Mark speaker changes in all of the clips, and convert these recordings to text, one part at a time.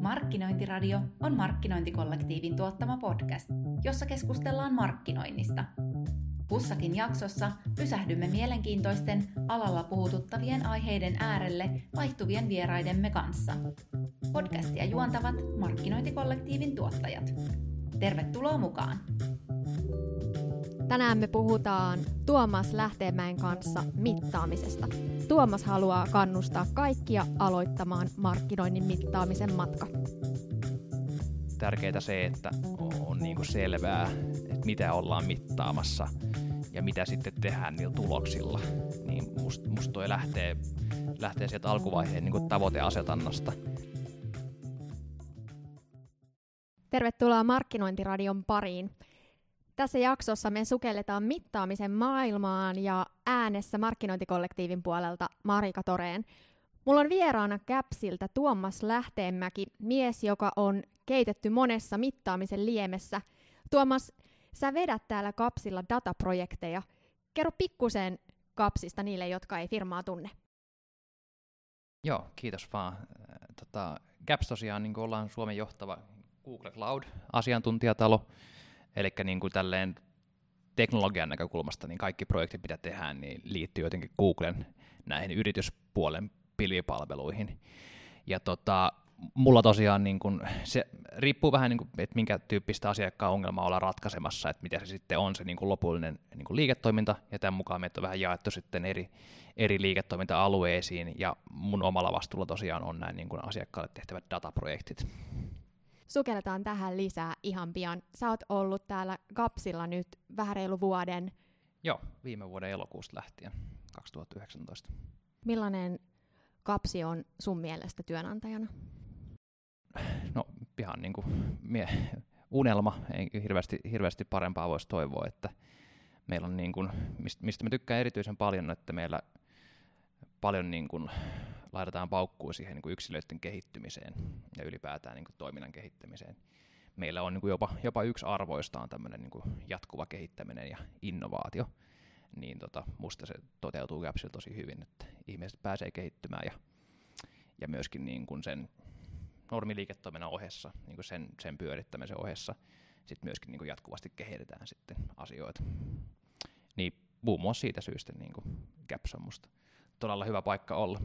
Speaker 1: Markkinointiradio on markkinointikollektiivin tuottama podcast, jossa keskustellaan markkinoinnista. Kussakin jaksossa pysähdymme mielenkiintoisten alalla puhututtavien aiheiden äärelle vaihtuvien vieraidemme kanssa. Podcastia juontavat markkinointikollektiivin tuottajat. Tervetuloa mukaan!
Speaker 2: Tänään me puhutaan Tuomas Lähteenmäen kanssa mittaamisesta. Tuomas haluaa kannustaa kaikkia aloittamaan markkinoinnin mittaamisen matka.
Speaker 3: Tärkeää se, että on niin kuin selvää, että mitä ollaan mittaamassa ja mitä sitten tehdään niillä tuloksilla. Niin musta must toi lähtee, lähtee sieltä alkuvaiheen niin kuin tavoiteasetannasta.
Speaker 2: Tervetuloa Markkinointiradion pariin. Tässä jaksossa me sukelletaan mittaamisen maailmaan ja äänessä markkinointikollektiivin puolelta Marika Toreen. Mulla on vieraana Käpsiltä Tuomas Lähteenmäki, mies, joka on keitetty monessa mittaamisen liemessä. Tuomas, sä vedät täällä Kapsilla dataprojekteja. Kerro pikkusen Kapsista niille, jotka ei firmaa tunne.
Speaker 3: Joo, kiitos vaan. Tota, Caps tosiaan niin ollaan Suomen johtava Google Cloud-asiantuntijatalo, Eli niin kuin tälleen teknologian näkökulmasta niin kaikki projektit, mitä tehdään, niin liittyy jotenkin Googlen näihin yrityspuolen pilvipalveluihin. Ja tota, mulla tosiaan niin kun, se riippuu vähän, niin kun, että minkä tyyppistä asiakkaan ongelmaa ollaan ratkaisemassa, että mitä se sitten on se niin kun lopullinen niin kun liiketoiminta, ja tämän mukaan meitä on vähän jaettu sitten eri, eri liiketoiminta-alueisiin, ja mun omalla vastuulla tosiaan on näin niin kun asiakkaalle tehtävät dataprojektit
Speaker 2: sukelletaan tähän lisää ihan pian. Sä oot ollut täällä Kapsilla nyt vähän reilu vuoden.
Speaker 3: Joo, viime vuoden elokuusta lähtien, 2019.
Speaker 2: Millainen Kapsi on sun mielestä työnantajana?
Speaker 3: No ihan niin kuin mie- unelma, ei hirveästi, hirveästi parempaa voisi toivoa, että meillä on niin kuin, mistä mä tykkään erityisen paljon, että meillä paljon niin kuin laitetaan paukkuu siihen niin kuin yksilöiden kehittymiseen ja ylipäätään niin kuin toiminnan kehittämiseen. Meillä on niin kuin jopa, jopa yksi arvoista on tämmöinen niin kuin jatkuva kehittäminen ja innovaatio. Niin tota, musta se toteutuu Gapsilla tosi hyvin, että ihmiset pääsee kehittymään ja, ja myöskin niin kuin sen normiliiketoiminnan ohessa, niin kuin sen, sen pyörittämisen ohessa, sitten myöskin niin kuin jatkuvasti kehitetään sitten asioita. Niin muun muassa siitä syystä niin kuin Gaps on musta todella hyvä paikka olla.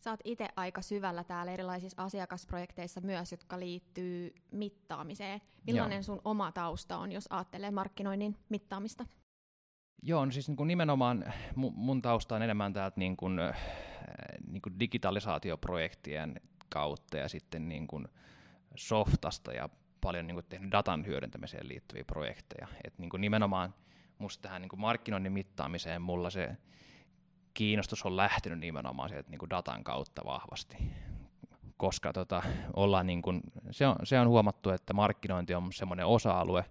Speaker 2: Sä oot itse aika syvällä täällä erilaisissa asiakasprojekteissa myös, jotka liittyy mittaamiseen. Millainen Joo. sun oma tausta on, jos ajattelee markkinoinnin mittaamista?
Speaker 3: Joo, no siis niin kuin nimenomaan mun tausta on enemmän täältä niin kuin, äh, niin kuin digitalisaatioprojektien kautta ja sitten niin kuin softasta ja paljon niin kuin tehnyt datan hyödyntämiseen liittyviä projekteja. Et niin kuin nimenomaan musta tähän niin kuin markkinoinnin mittaamiseen mulla se kiinnostus on lähtenyt nimenomaan sieltä niin kuin datan kautta vahvasti, koska tota, ollaan niin kuin, se, on, se on huomattu, että markkinointi on semmoinen osa-alue,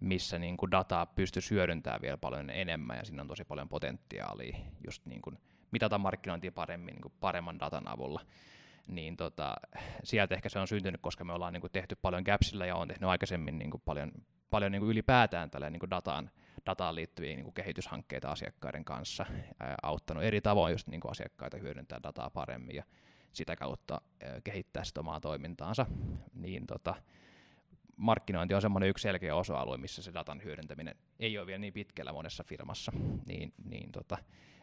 Speaker 3: missä niin kuin dataa pystyy hyödyntämään vielä paljon enemmän ja siinä on tosi paljon potentiaalia just niin kuin mitata markkinointia paremmin niin kuin paremman datan avulla. Niin tota, sieltä ehkä se on syntynyt, koska me ollaan niin kuin tehty paljon Gapsilla ja on tehnyt aikaisemmin niin kuin paljon, paljon niin kuin ylipäätään tällä niin kuin dataan dataan liittyviä niin kuin kehityshankkeita asiakkaiden kanssa, ää, auttanut eri tavoin just niin kuin asiakkaita hyödyntää dataa paremmin ja sitä kautta ää, kehittää sitä omaa toimintaansa, niin tota, markkinointi on semmoinen yksi selkeä osa-alue, missä se datan hyödyntäminen ei ole vielä niin pitkällä monessa firmassa, niin, niin tota,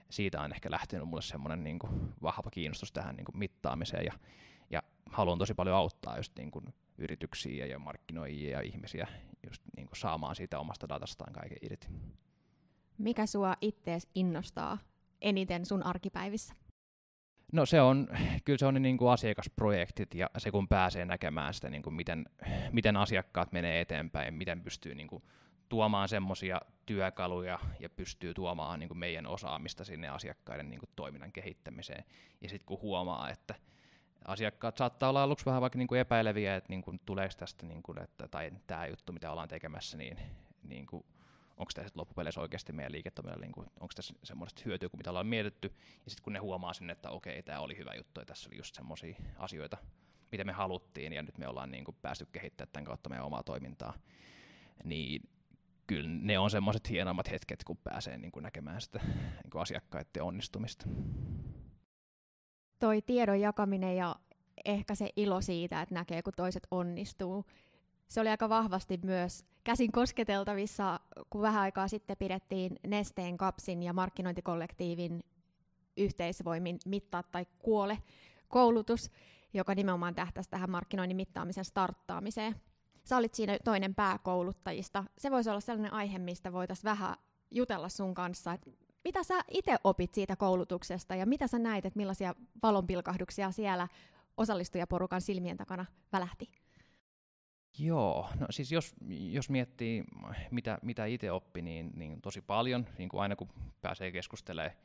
Speaker 3: siitä on ehkä lähtenyt mulle semmoinen niin kuin vahva kiinnostus tähän niin kuin mittaamiseen ja, ja haluan tosi paljon auttaa just niin kuin yrityksiä ja markkinoijia ja ihmisiä just niin kuin saamaan siitä omasta datastaan kaiken irti.
Speaker 2: Mikä sua ittees innostaa eniten sun arkipäivissä?
Speaker 3: No se on, kyllä se on niin kuin asiakasprojektit ja se kun pääsee näkemään sitä, niin kuin miten, miten asiakkaat menee eteenpäin, miten pystyy niin kuin tuomaan semmoisia työkaluja ja pystyy tuomaan niin kuin meidän osaamista sinne asiakkaiden niin kuin toiminnan kehittämiseen. Ja sitten kun huomaa, että asiakkaat saattaa olla aluksi vähän vaikka niin kuin epäileviä, että niin kuin, tuleeko tästä, niin kuin, että, tai tämä juttu, mitä ollaan tekemässä, niin, niin kuin, onko tässä loppupeleissä oikeasti meidän liiketoiminnalle, niin onko tässä semmoista hyötyä kuin mitä ollaan mietitty, ja sitten kun ne huomaa sinne, että okei, tämä oli hyvä juttu, ja tässä oli just semmoisia asioita, mitä me haluttiin, ja nyt me ollaan niin kuin, päästy kehittämään tämän kautta meidän omaa toimintaa, niin kyllä ne on semmoiset hienommat hetket, kun pääsee niin kuin näkemään sitä niin kuin asiakkaiden onnistumista.
Speaker 2: Toi tiedon jakaminen ja ehkä se ilo siitä, että näkee, kun toiset onnistuu. Se oli aika vahvasti myös käsin kosketeltavissa, kun vähän aikaa sitten pidettiin Nesteen, Kapsin ja markkinointikollektiivin yhteisvoimin mittaa tai kuole koulutus, joka nimenomaan tähtäisi tähän markkinoinnin mittaamisen starttaamiseen. Sä olit siinä toinen pääkouluttajista. Se voisi olla sellainen aihe, mistä voitaisiin vähän jutella sun kanssa, että mitä sä itse opit siitä koulutuksesta ja mitä sä näit, että millaisia valonpilkahduksia siellä osallistujaporukan silmien takana välähti?
Speaker 3: Joo, no siis jos, jos miettii, mitä, mitä itse oppi, niin, niin tosi paljon, niin kuin aina kun pääsee keskustelemaan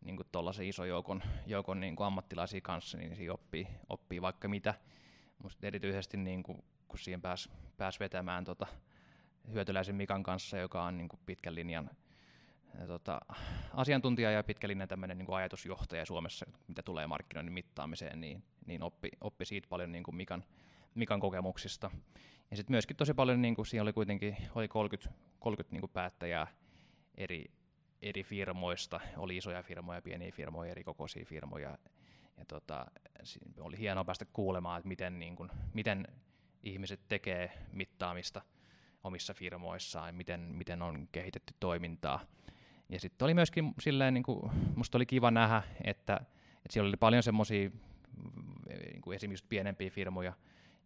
Speaker 3: niin kuin tuollaisen ison joukon, joukon niin kuin ammattilaisia kanssa, niin siinä oppii, oppii vaikka mitä. Musta erityisesti niin kuin, kun siihen pääsi pääs vetämään tota, hyötyläisen Mikan kanssa, joka on niin kuin pitkän linjan ja, tota, asiantuntija ja pitkän linjan tämmöinen niin ajatusjohtaja Suomessa, mitä tulee markkinoinnin mittaamiseen, niin, niin oppi, oppi siitä paljon niin kuin Mikan, Mikan kokemuksista. Ja sitten myöskin tosi paljon, niin kuin siinä oli kuitenkin oli 30, 30 niin kuin päättäjää eri, eri firmoista, oli isoja firmoja, pieniä firmoja, eri kokoisia firmoja. Ja tota, oli hienoa päästä kuulemaan, että miten, niin kuin, miten ihmiset tekee mittaamista omissa firmoissaan, miten, miten on kehitetty toimintaa. Ja sitten oli myöskin silleen, niin kuin, musta oli kiva nähdä, että, että siellä oli paljon semmoisia niin esimerkiksi pienempiä firmoja,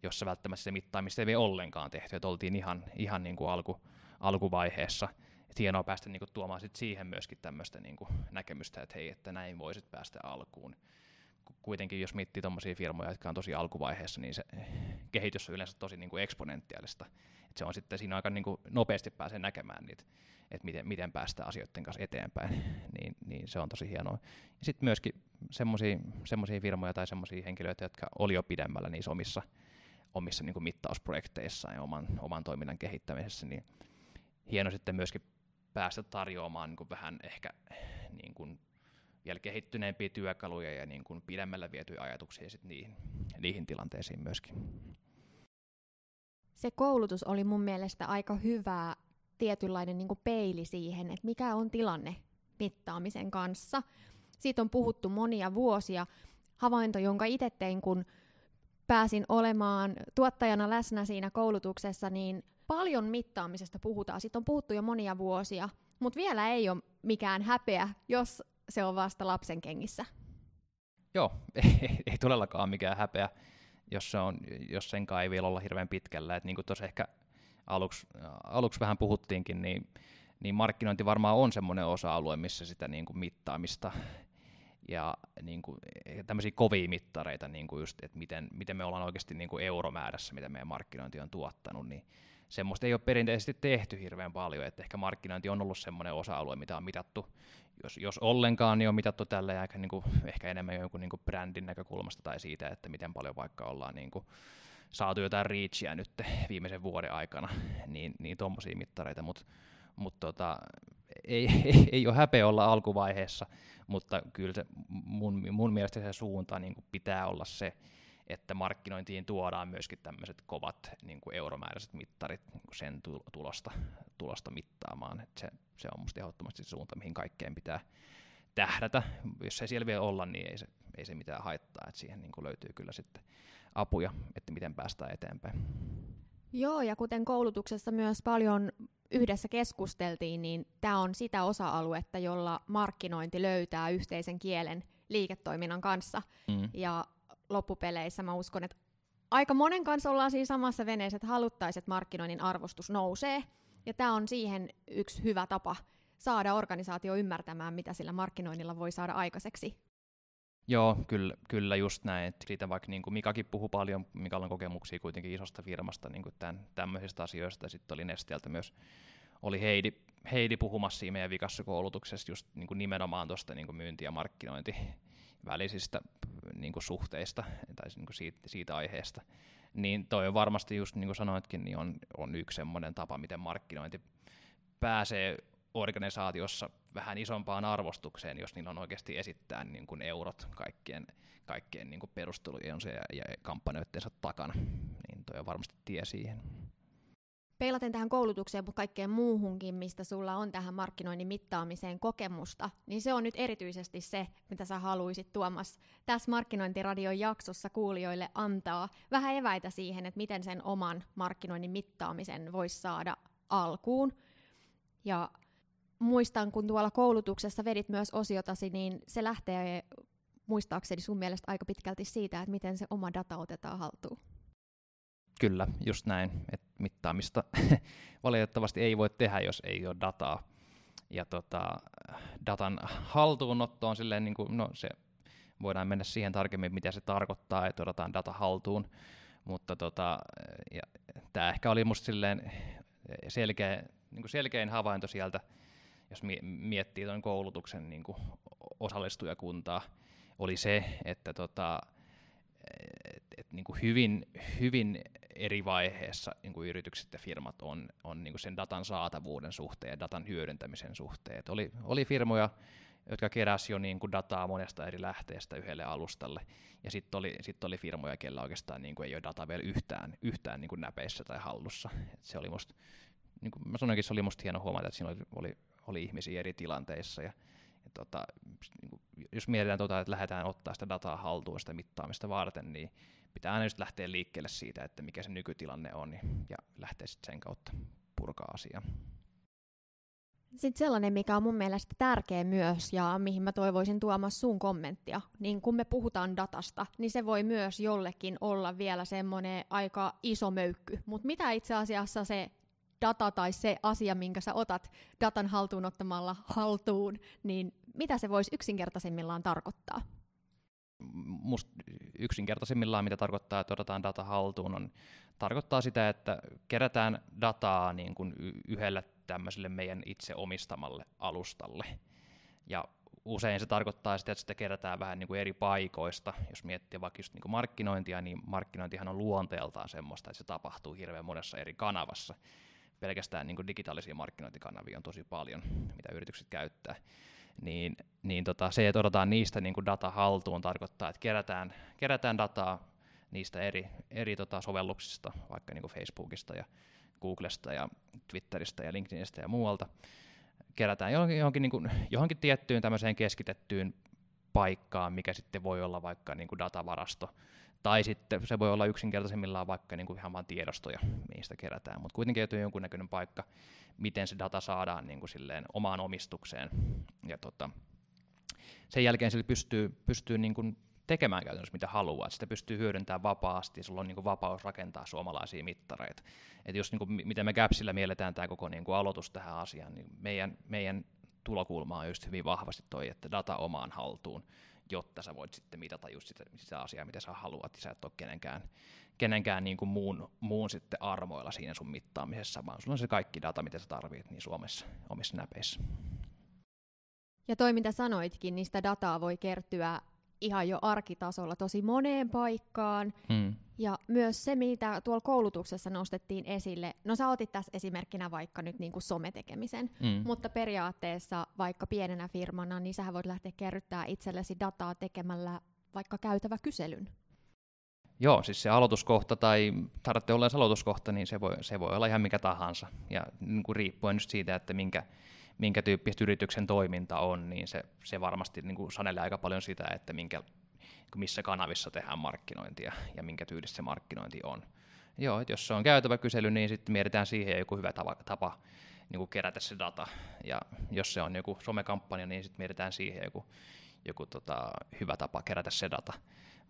Speaker 3: jossa välttämättä se mittaamista ei ollenkaan tehty, että oltiin ihan, ihan niin kuin alku, alkuvaiheessa. Et hienoa päästä niin kuin, tuomaan sit siihen myöskin tämmöistä niin kuin, näkemystä, että hei, että näin voisit päästä alkuun. Kuitenkin jos miettii tuommoisia firmoja, jotka on tosi alkuvaiheessa, niin se kehitys on yleensä tosi niin kuin eksponentiaalista. Se on sitten siinä aika niin kuin, nopeasti pääsee näkemään niitä, että miten, miten päästään asioiden kanssa eteenpäin, niin, niin se on tosi hienoa. Ja sitten myöskin semmoisia firmoja tai semmoisia henkilöitä, jotka oli jo pidemmällä niissä omissa omissa niin kuin mittausprojekteissaan ja oman, oman toiminnan kehittämisessä, niin hieno sitten myöskin päästä tarjoamaan niin kuin vähän ehkä niin kuin vielä kehittyneempiä työkaluja ja niin kuin pidemmällä vietyjä ajatuksia sit niihin, niihin tilanteisiin myöskin.
Speaker 2: Se koulutus oli mun mielestä aika hyvä tietynlainen niin peili siihen, että mikä on tilanne mittaamisen kanssa. Siitä on puhuttu monia vuosia. Havainto, jonka itse tein, kun pääsin olemaan tuottajana läsnä siinä koulutuksessa, niin paljon mittaamisesta puhutaan. Siitä on puhuttu jo monia vuosia, mutta vielä ei ole mikään häpeä, jos se on vasta lapsen kengissä.
Speaker 3: Joo, ei, ei todellakaan mikään häpeä, jos, se on, jos senkaan ei vielä olla hirveän pitkällä. Et niin kuin tuossa ehkä aluksi, aluksi vähän puhuttiinkin, niin, niin markkinointi varmaan on semmoinen osa-alue, missä sitä niin kuin mittaamista ja niin kuin, tämmöisiä kovia mittareita, niin kuin just, että miten, miten me ollaan oikeasti niin kuin euromäärässä, mitä meidän markkinointi on tuottanut, niin semmoista ei ole perinteisesti tehty hirveän paljon, että ehkä markkinointi on ollut semmoinen osa-alue, mitä on mitattu, jos, jos ollenkaan, niin on mitattu tällä aika niin kuin, ehkä enemmän jonkun niin kuin brändin näkökulmasta tai siitä, että miten paljon vaikka ollaan niin kuin, saatu jotain reachia nyt viimeisen vuoden aikana, niin, niin tuommoisia mittareita, mutta mut tota, ei, ei, ei ole häpeä olla alkuvaiheessa, mutta kyllä se mun, mun mielestä se suunta niin pitää olla se, että markkinointiin tuodaan myöskin tämmöiset kovat niin kuin euromääräiset mittarit niin kuin sen tulosta, tulosta mittaamaan. Et se, se on musta ehdottomasti se suunta, mihin kaikkeen pitää tähdätä. Jos ei siellä vielä olla, niin ei se, ei se mitään haittaa. Et siihen niin kuin löytyy kyllä sitten apuja, että miten päästään eteenpäin.
Speaker 2: Joo, ja kuten koulutuksessa myös paljon yhdessä keskusteltiin, niin tämä on sitä osa-aluetta, jolla markkinointi löytää yhteisen kielen liiketoiminnan kanssa. Mm. Ja loppupeleissä mä uskon, että aika monen kanssa ollaan siinä samassa veneessä, että haluttaisiin, että markkinoinnin arvostus nousee. Ja tämä on siihen yksi hyvä tapa saada organisaatio ymmärtämään, mitä sillä markkinoinnilla voi saada aikaiseksi.
Speaker 3: Joo, kyllä, kyllä just näin. Että siitä vaikka niin Mikakin puhuu paljon, Mikalla on kokemuksia kuitenkin isosta firmasta niin tämän, tämmöisistä asioista, sitten oli Nestialta myös oli Heidi, Heidi puhumassa siinä meidän vikassa koulutuksessa just niin nimenomaan tuosta niin myynti- ja markkinointi välisistä niin kuin suhteista tai niin kuin siitä, siitä aiheesta. Niin toi on varmasti just niin kuin sanoitkin, niin on, on yksi semmoinen tapa, miten markkinointi pääsee organisaatiossa vähän isompaan arvostukseen, jos niillä on oikeasti esittää niin kuin eurot kaikkien, kaikkien niin kuin perustelujen ja, ja kampanjoittensa takana. Niin toi on varmasti tie siihen.
Speaker 2: Peilaten tähän koulutukseen, mutta kaikkeen muuhunkin, mistä sulla on tähän markkinoinnin mittaamiseen kokemusta, niin se on nyt erityisesti se, mitä sä haluaisit Tuomas tässä Markkinointiradion jaksossa kuulijoille antaa vähän eväitä siihen, että miten sen oman markkinoinnin mittaamisen voisi saada alkuun. Ja muistan, kun tuolla koulutuksessa vedit myös osiotasi, niin se lähtee muistaakseni sun mielestä aika pitkälti siitä, että miten se oma data otetaan haltuun.
Speaker 3: Kyllä, just näin. Et mittaamista valitettavasti ei voi tehdä, jos ei ole dataa. Ja tota, datan haltuunotto on silleen, niin kuin, no se voidaan mennä siihen tarkemmin, mitä se tarkoittaa, että otetaan data haltuun. Mutta tota, tämä ehkä oli musta silleen selkeä, niin kuin selkein havainto sieltä, jos miettii tuon koulutuksen niin kuin osallistujakuntaa, oli se, että tota, et, et, niin kuin hyvin, hyvin eri vaiheessa niin kuin yritykset ja firmat on, on niin kuin sen datan saatavuuden suhteen ja datan hyödyntämisen suhteen. Et oli, oli firmoja, jotka keräsivät jo niin kuin dataa monesta eri lähteestä yhdelle alustalle, ja sitten oli, sit oli firmoja, kellä oikeastaan niin kuin ei ole data vielä yhtään, yhtään niin kuin näpeissä tai hallussa. Et se oli musta, niin kuin mä sanoinkin, se oli musta hieno huomata, että siinä oli, oli, oli ihmisiä eri tilanteissa, ja, ja tota, niin jos mietitään, tota, että lähdetään ottaa sitä dataa haltuun sitä mittaamista varten, niin pitää aina just lähteä liikkeelle siitä, että mikä se nykytilanne on, ja lähteä sitten sen kautta purkaa asiaa.
Speaker 2: Sitten sellainen, mikä on mun mielestä tärkeä myös ja mihin mä toivoisin tuomaan sun kommenttia, niin kun me puhutaan datasta, niin se voi myös jollekin olla vielä semmoinen aika iso möykky. Mutta mitä itse asiassa se data tai se asia, minkä sä otat datan haltuun ottamalla haltuun, niin mitä se voisi yksinkertaisimmillaan tarkoittaa?
Speaker 3: Musta yksinkertaisimmillaan, mitä tarkoittaa, että otetaan data haltuun, on, tarkoittaa sitä, että kerätään dataa niin kuin yhdelle tämmöiselle meidän itse omistamalle alustalle. Ja usein se tarkoittaa sitä, että sitä kerätään vähän niin kuin eri paikoista. Jos miettii vaikka just niin kuin markkinointia, niin markkinointihan on luonteeltaan semmoista, että se tapahtuu hirveän monessa eri kanavassa. Pelkästään niin digitaalisia markkinointikanavia on tosi paljon, mitä yritykset käyttää. Niin, niin tota, se, että otetaan niistä niin data haltuun, tarkoittaa, että kerätään, kerätään dataa niistä eri, eri tota, sovelluksista, vaikka niin Facebookista ja Googlesta ja Twitteristä ja LinkedInistä ja muualta, kerätään johonkin, johonkin, niin kuin, johonkin tiettyyn tämmöiseen keskitettyyn paikkaan, mikä sitten voi olla vaikka niin kuin datavarasto, tai sitten se voi olla yksinkertaisimmillaan vaikka niin kuin ihan vain tiedostoja, mistä kerätään, mutta kuitenkin joku jonkunnäköinen paikka, miten se data saadaan niin kuin silleen omaan omistukseen. Ja tota, sen jälkeen sille pystyy, pystyy niin kuin tekemään käytännössä mitä haluaa, sitä pystyy hyödyntämään vapaasti, sulla on niin kuin vapaus rakentaa suomalaisia mittareita. Et jos niin kuin, miten me Gapsillä mielletään tämä koko niin kuin aloitus tähän asiaan, niin meidän, meidän tulokulma on just hyvin vahvasti toi, että data omaan haltuun, jotta sä voit sitten mitata just sitä, sitä asiaa, mitä sä haluat, ja sä et ole kenenkään, kenenkään niin kuin muun, muun sitten armoilla siinä sun mittaamisessa, vaan sulla on se kaikki data, mitä sä tarvitset niin Suomessa omissa näpeissä.
Speaker 2: Ja toi, mitä sanoitkin, niin sitä dataa voi kertyä ihan jo arkitasolla tosi moneen paikkaan. Hmm. Ja myös se, mitä tuolla koulutuksessa nostettiin esille, no sä otit tässä esimerkkinä vaikka nyt niin kuin sometekemisen, hmm. mutta periaatteessa vaikka pienenä firmana, niin sä voit lähteä kerryttää itsellesi dataa tekemällä vaikka käytävä kyselyn.
Speaker 3: Joo, siis se aloituskohta tai tarvitsee olla aloituskohta, niin se voi, se voi olla ihan mikä tahansa. Ja niin kuin riippuen just siitä, että minkä, minkä tyyppistä yrityksen toiminta on, niin se, se varmasti niin kuin sanelee aika paljon sitä, että minkä, missä kanavissa tehdään markkinointia ja minkä tyylistä se markkinointi on. Joo, että jos se on käytävä kysely, niin sitten mietitään siihen joku hyvä tapa, tapa niin kuin kerätä se data. Ja jos se on joku somekampanja, niin sitten mietitään siihen joku, joku tota, hyvä tapa kerätä se data.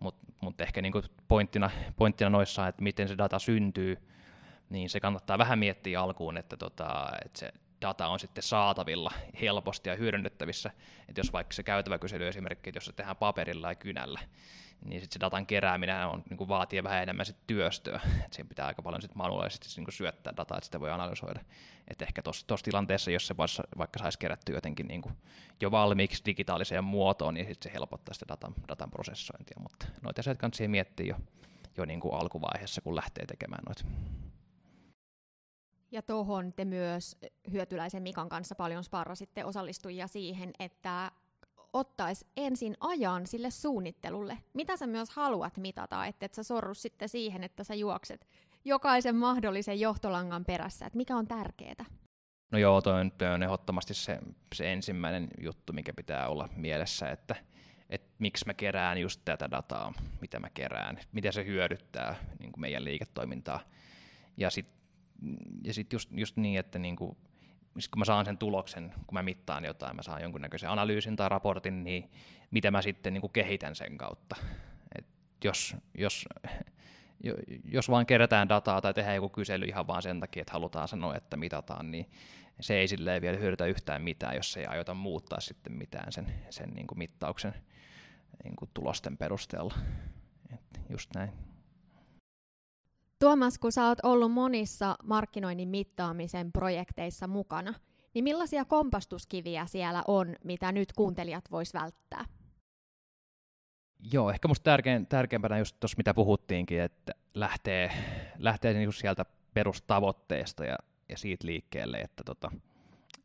Speaker 3: Mutta mut ehkä niin kuin pointtina, pointtina noissa, että miten se data syntyy, niin se kannattaa vähän miettiä alkuun, että, tota, että se data on sitten saatavilla helposti ja hyödynnettävissä. Että jos vaikka se käytävä kysely esimerkki, että jos se tehdään paperilla ja kynällä, niin sitten se datan kerääminen on, niin kuin vaatii vähän enemmän sit työstöä. Et siinä pitää aika paljon sit manuaalisesti niin syöttää dataa, että sitä voi analysoida. Et ehkä tuossa tilanteessa, jos se vaikka, vaikka saisi kerättyä jotenkin niin kuin jo valmiiksi digitaaliseen muotoon, niin sit se helpottaa sitä datan, datan prosessointia. Mutta noita asioita kannattaa miettiä jo, jo niin kuin alkuvaiheessa, kun lähtee tekemään noita.
Speaker 2: Ja tuohon te myös Hyötyläisen Mikan kanssa paljon sparrasitte osallistujia siihen, että ottaisi ensin ajan sille suunnittelulle. Mitä sä myös haluat mitata, että et sä sorru sitten siihen, että sä juokset jokaisen mahdollisen johtolangan perässä, että mikä on tärkeää?
Speaker 3: No joo, toi on, toi on ehdottomasti se, se ensimmäinen juttu, mikä pitää olla mielessä, että et miksi mä kerään just tätä dataa, mitä mä kerään, miten se hyödyttää niin kuin meidän liiketoimintaa. Ja sitten ja sit just, just niin, että niin kuin, kun mä saan sen tuloksen, kun mä mittaan jotain, mä saan jonkunnäköisen analyysin tai raportin, niin mitä mä sitten niin kuin kehitän sen kautta. Et jos, jos, jos vaan kerätään dataa tai tehdään joku kysely ihan vaan sen takia, että halutaan sanoa, että mitataan, niin se ei silleen vielä hyödytä yhtään mitään, jos ei aiota muuttaa sitten mitään sen, sen niin kuin mittauksen niin kuin tulosten perusteella. Et just näin.
Speaker 2: Tuomas, kun sä oot ollut monissa markkinoinnin mittaamisen projekteissa mukana, niin millaisia kompastuskiviä siellä on, mitä nyt kuuntelijat vois välttää?
Speaker 3: Joo, ehkä musta tärkein, tärkeimpänä just tuossa, mitä puhuttiinkin, että lähtee, lähtee niinku sieltä perustavoitteesta ja, ja siitä liikkeelle, että, tota,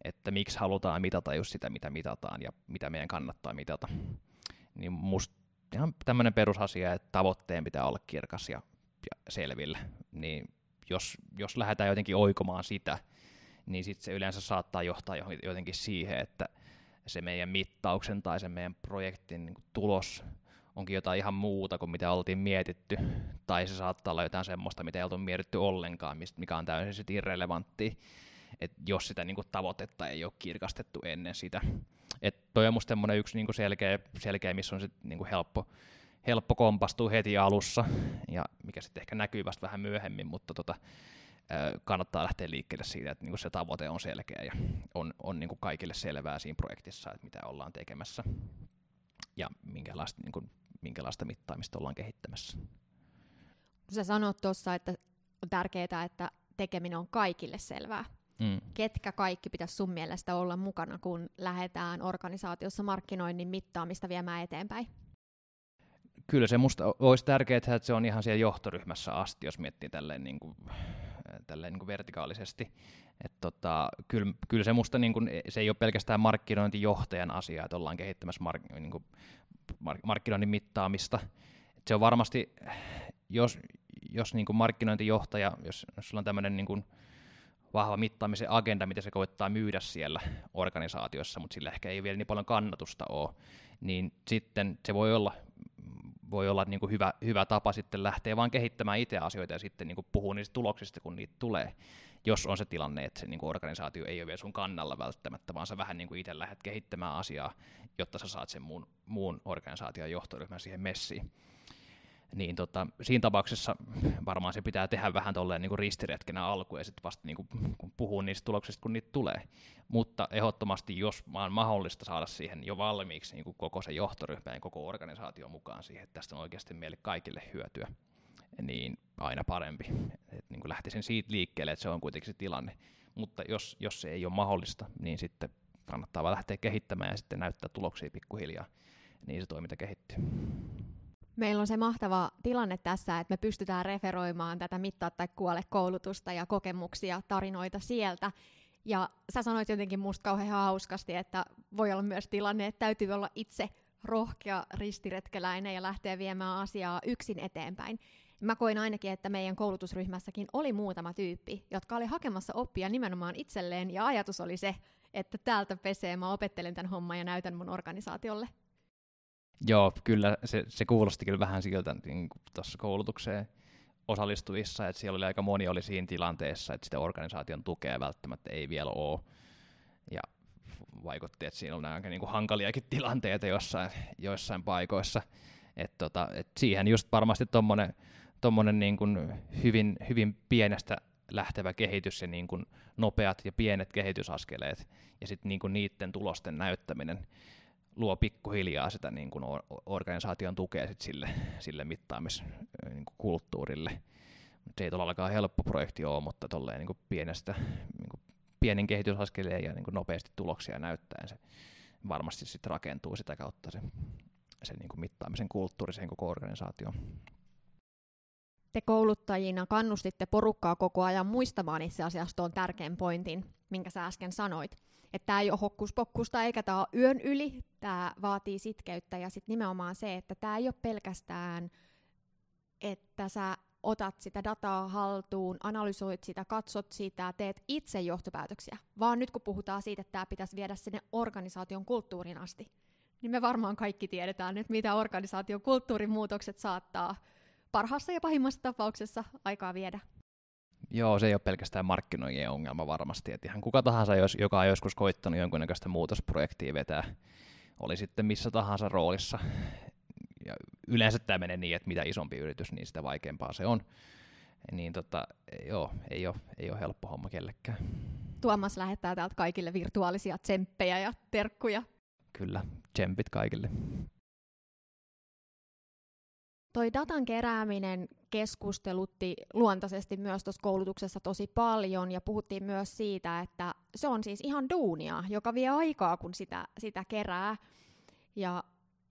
Speaker 3: että miksi halutaan mitata just sitä, mitä mitataan ja mitä meidän kannattaa mitata. Niin musta ihan tämmöinen perusasia, että tavoitteen pitää olla kirkas ja, ja selvillä. Niin jos, jos lähdetään jotenkin oikomaan sitä, niin sitten se yleensä saattaa johtaa jotenkin siihen, että se meidän mittauksen tai se meidän projektin niin tulos onkin jotain ihan muuta kuin mitä oltiin mietitty, tai se saattaa olla jotain semmoista, mitä ei oltu mietitty ollenkaan, mikä on täysin sitten irrelevantti, että jos sitä niin kuin, tavoitetta ei ole kirkastettu ennen sitä. Et toi on musta yksi niin kuin selkeä, selkeä, missä on sit, niin kuin helppo, helppo kompastua heti alussa, ja mikä sitten ehkä näkyy vasta vähän myöhemmin, mutta tota, kannattaa lähteä liikkeelle siitä, että niin se tavoite on selkeä ja on, on niin kaikille selvää siinä projektissa, että mitä ollaan tekemässä ja minkälaista, niin kuin, minkälaista mittaamista ollaan kehittämässä.
Speaker 2: Sä sanot tuossa, että on tärkeää, että tekeminen on kaikille selvää. Mm. Ketkä kaikki pitäisi sun mielestä olla mukana, kun lähdetään organisaatiossa markkinoinnin mittaamista viemään eteenpäin?
Speaker 3: Kyllä se musta olisi tärkeää, että se on ihan siellä johtoryhmässä asti, jos miettii tälleen, niin kuin, tälleen niin kuin vertikaalisesti. Et tota, kyllä, kyllä se musta niin kuin, se ei ole pelkästään markkinointijohtajan asia, että ollaan kehittämässä mark, niin kuin, markkinoinnin mittaamista. Et se on varmasti, jos, jos niin kuin markkinointijohtaja, jos, jos sulla on tämmöinen niin kuin, vahva mittaamisen agenda, mitä se koittaa myydä siellä organisaatiossa, mutta sillä ehkä ei vielä niin paljon kannatusta ole, niin sitten se voi olla, voi olla niin kuin hyvä, hyvä tapa sitten lähteä vaan kehittämään itse asioita ja sitten niin kuin puhua niistä tuloksista, kun niitä tulee jos on se tilanne, että se niin kuin organisaatio ei ole vielä sun kannalla välttämättä, vaan sä vähän niin kuin itse lähdet kehittämään asiaa, jotta sä saat sen muun, muun organisaation johtoryhmän siihen messiin. Niin tota, siinä tapauksessa varmaan se pitää tehdä vähän tolleen niin kuin ristiretkenä alkuun ja sitten vasta niin kuin, kun puhuu niistä tuloksista, kun niitä tulee. Mutta ehdottomasti, jos on mahdollista saada siihen jo valmiiksi niin kuin koko se johtoryhmä ja koko organisaatio mukaan siihen, että tästä on oikeasti meille kaikille hyötyä, niin aina parempi. Et niin kuin lähtisin siitä liikkeelle, että se on kuitenkin se tilanne. Mutta jos, jos se ei ole mahdollista, niin sitten kannattaa vaan lähteä kehittämään ja sitten näyttää tuloksia pikkuhiljaa, niin se toiminta kehittyy.
Speaker 2: Meillä on se mahtava tilanne tässä, että me pystytään referoimaan tätä mittaa tai kuole koulutusta ja kokemuksia, tarinoita sieltä. Ja sä sanoit jotenkin musta kauhean hauskasti, että voi olla myös tilanne, että täytyy olla itse rohkea ristiretkeläinen ja lähteä viemään asiaa yksin eteenpäin. Mä koin ainakin, että meidän koulutusryhmässäkin oli muutama tyyppi, jotka oli hakemassa oppia nimenomaan itselleen, ja ajatus oli se, että täältä pesee, mä opettelen tämän homman ja näytän mun organisaatiolle.
Speaker 3: Joo, kyllä se, se kuulosti kyllä vähän siltä niin tuossa koulutukseen osallistuvissa, että siellä oli aika moni oli siinä tilanteessa, että sitä organisaation tukea välttämättä ei vielä ole. Ja vaikutti, että siinä on aika niin kuin hankaliakin tilanteita jossain, joissain paikoissa. Et tota, et siihen just varmasti tuommoinen tuommoinen niin kuin hyvin, hyvin pienestä lähtevä kehitys ja niin kuin nopeat ja pienet kehitysaskeleet ja sitten niin kuin niiden tulosten näyttäminen luo pikkuhiljaa sitä niin kuin organisaation tukea sit sille, sille mittaamiskulttuurille. Niin se ei todellakaan helppo projekti ole, mutta tolleen niin kuin pienestä, niin kuin pienen kehitysaskeleen ja niin kuin nopeasti tuloksia näyttäen se varmasti sitten rakentuu sitä kautta se, se niin kuin mittaamisen kulttuuri siihen koko organisaatioon.
Speaker 2: Te kouluttajina kannustitte porukkaa koko ajan muistamaan itse asiassa tuon tärkeän pointin, minkä sä äsken sanoit. Että tämä ei ole hokkuspokkusta eikä tämä ole yön yli, tämä vaatii sitkeyttä ja sitten nimenomaan se, että tämä ei ole pelkästään, että sä otat sitä dataa haltuun, analysoit sitä, katsot sitä, teet itse johtopäätöksiä, vaan nyt kun puhutaan siitä, että tämä pitäisi viedä sinne organisaation kulttuurin asti, niin me varmaan kaikki tiedetään nyt, mitä organisaation kulttuurimuutokset saattaa parhaassa ja pahimmassa tapauksessa aikaa viedä.
Speaker 3: Joo, se ei ole pelkästään markkinoijien ongelma varmasti. Että ihan kuka tahansa, jos, joka on joskus koittanut jonkunnäköistä muutosprojektia vetää, oli sitten missä tahansa roolissa. Ja yleensä tämä menee niin, että mitä isompi yritys, niin sitä vaikeampaa se on. Niin tota, joo, ei ole, ei ole helppo homma kellekään.
Speaker 2: Tuomas lähettää täältä kaikille virtuaalisia tsemppejä ja terkkuja.
Speaker 3: Kyllä, tsempit kaikille
Speaker 2: toi datan kerääminen keskustelutti luontaisesti myös tuossa koulutuksessa tosi paljon ja puhuttiin myös siitä, että se on siis ihan duunia, joka vie aikaa, kun sitä, sitä kerää. Ja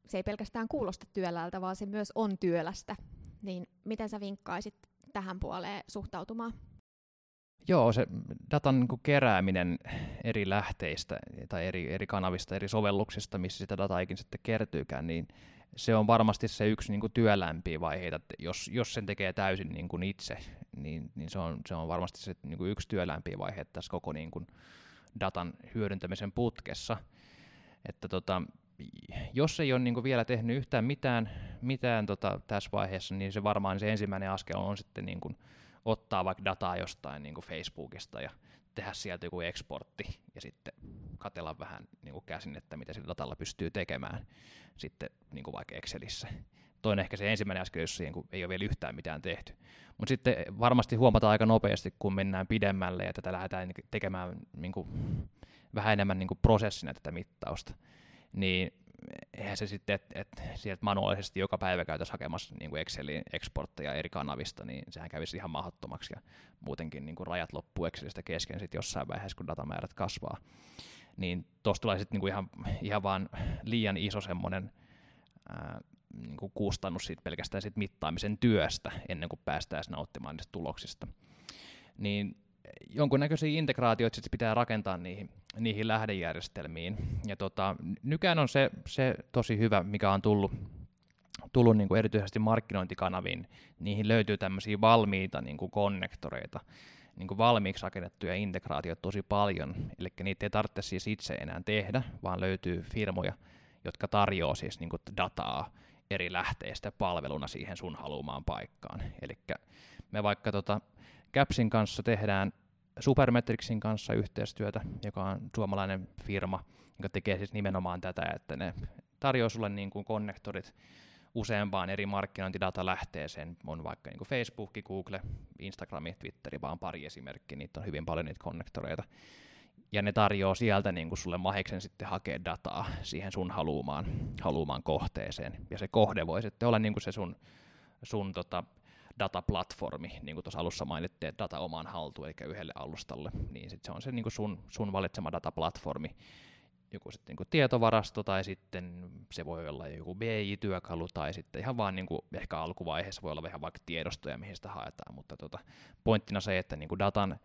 Speaker 2: se ei pelkästään kuulosta työläältä, vaan se myös on työlästä. Niin miten sä vinkkaisit tähän puoleen suhtautumaan?
Speaker 3: Joo, se datan niin kerääminen eri lähteistä tai eri, eri kanavista, eri sovelluksista, missä sitä dataa ikin sitten kertyykään, niin se on varmasti se yksi niin kuin työlämpiä vaiheita. Että jos, jos sen tekee täysin niin kuin itse, niin, niin se, on, se on varmasti se niin kuin yksi työlämpiä vaihe tässä koko niin kuin datan hyödyntämisen putkessa. Että tota, jos ei ole niin kuin vielä tehnyt yhtään mitään, mitään tota, tässä vaiheessa, niin se varmaan se ensimmäinen askel on sitten niin kuin ottaa vaikka dataa jostain niin kuin Facebookista ja tehdä sieltä joku exportti ja sitten katella vähän niin kuin käsin, että mitä sillä datalla pystyy tekemään sitten niin kuin vaikka Excelissä. Toinen ehkä se ensimmäinen askel, jos kuin ei ole vielä yhtään mitään tehty. Mutta sitten varmasti huomataan aika nopeasti, kun mennään pidemmälle ja tätä lähdetään tekemään niin kuin, vähän enemmän niin kuin prosessina tätä mittausta, niin eihän se sitten, että et sieltä manuaalisesti joka päivä käytäisiin hakemassa niin kuin Excelin exportteja eri kanavista, niin sehän kävisi ihan mahdottomaksi ja muutenkin niin kuin rajat loppuu Excelistä kesken sitten jossain vaiheessa, kun datamäärät kasvaa. Niin tuosta tulee sitten niin ihan, ihan vaan liian iso semmoinen niin kuin kustannus siitä pelkästään siitä mittaamisen työstä ennen kuin päästään nauttimaan niistä tuloksista. Niin jonkunnäköisiä integraatioita sitten pitää rakentaa niihin, niihin lähdejärjestelmiin. Ja tota, nykään on se, se tosi hyvä, mikä on tullut, tullut niin kuin erityisesti markkinointikanaviin. Niihin löytyy tämmöisiä valmiita niin kuin konnektoreita, niin kuin valmiiksi rakennettuja integraatioita tosi paljon. Eli niitä ei tarvitse siis itse enää tehdä, vaan löytyy firmoja, jotka tarjoaa siis niin kuin dataa eri lähteistä palveluna siihen sun haluamaan paikkaan. Eli me vaikka tota, Capsin kanssa tehdään Supermetricsin kanssa yhteistyötä, joka on suomalainen firma, joka tekee siis nimenomaan tätä, että ne tarjoaa sulle niin kuin konnektorit useampaan eri markkinointidatalähteeseen. On vaikka niin kuin Facebook, Google, Instagram, Twitter, vaan pari esimerkkiä, niitä on hyvin paljon niitä konnektoreita. Ja ne tarjoaa sieltä niin kuin sulle mahiksen sitten hakea dataa siihen sun haluumaan, haluumaan kohteeseen. Ja se kohde voi sitten olla niin kuin se sun, sun tota, dataplatformi, niin kuin tuossa alussa mainittiin, että data omaan haltuun, eli yhdelle alustalle, niin sit se on se niin kuin sun, sun valitsema dataplatformi, joku sitten niin tietovarasto tai sitten se voi olla joku BI-työkalu tai sitten ihan vaan niin kuin ehkä alkuvaiheessa voi olla vähän vaikka tiedostoja, mihin sitä haetaan, mutta tota, pointtina se, että niin kuin datan,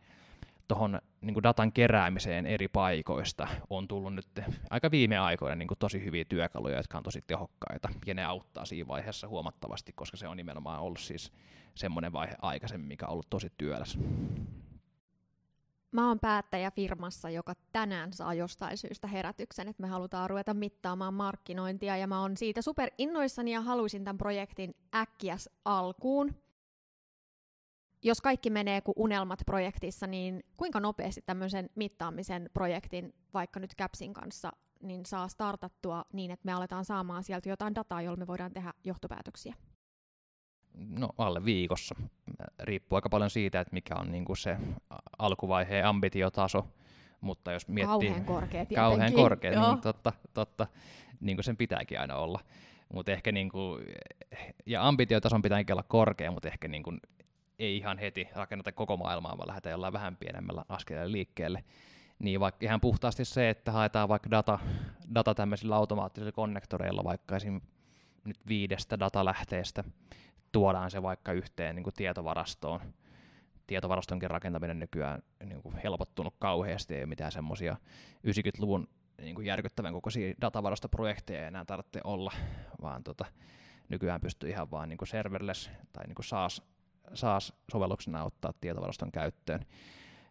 Speaker 3: tohon, niin kuin datan keräämiseen eri paikoista on tullut nyt aika viime aikoina niin kuin tosi hyviä työkaluja, jotka on tosi tehokkaita, ja ne auttaa siinä vaiheessa huomattavasti, koska se on nimenomaan ollut siis semmoinen vaihe aikaisemmin, mikä on ollut tosi työläs.
Speaker 2: Mä oon päättäjä firmassa, joka tänään saa jostain syystä herätyksen, että me halutaan ruveta mittaamaan markkinointia, ja mä oon siitä super innoissani ja haluaisin tämän projektin äkkiäs alkuun. Jos kaikki menee kuin unelmat projektissa, niin kuinka nopeasti tämmöisen mittaamisen projektin, vaikka nyt Capsin kanssa, niin saa startattua niin, että me aletaan saamaan sieltä jotain dataa, jolla me voidaan tehdä johtopäätöksiä?
Speaker 3: No, alle viikossa. Riippuu aika paljon siitä, että mikä on niin kuin se alkuvaiheen ambitiotaso, mutta jos miettii...
Speaker 2: Kauhean korkeat
Speaker 3: Kauhean korkeat, niin totta, totta, niin kuin sen pitääkin aina olla. Mutta ehkä niin kuin, ja ambitiotason pitääkin olla korkea, mutta ehkä niin kuin, ei ihan heti rakenneta koko maailmaa, vaan lähdetään jollain vähän pienemmällä askeleella liikkeelle. Niin vaikka ihan puhtaasti se, että haetaan vaikka data, data tämmöisillä automaattisilla konnektoreilla, vaikka esim. nyt viidestä datalähteestä, tuodaan se vaikka yhteen niin kuin tietovarastoon. Tietovarastonkin rakentaminen nykyään niin kuin helpottunut kauheasti, ei ole mitään semmoisia 90-luvun niin kuin järkyttävän kokoisia datavarastoprojekteja ei enää tarvitse olla, vaan tota, nykyään pystyy ihan vaan niin kuin serverless tai niin kuin SaaS, SaaS-sovelluksena ottaa tietovaraston käyttöön.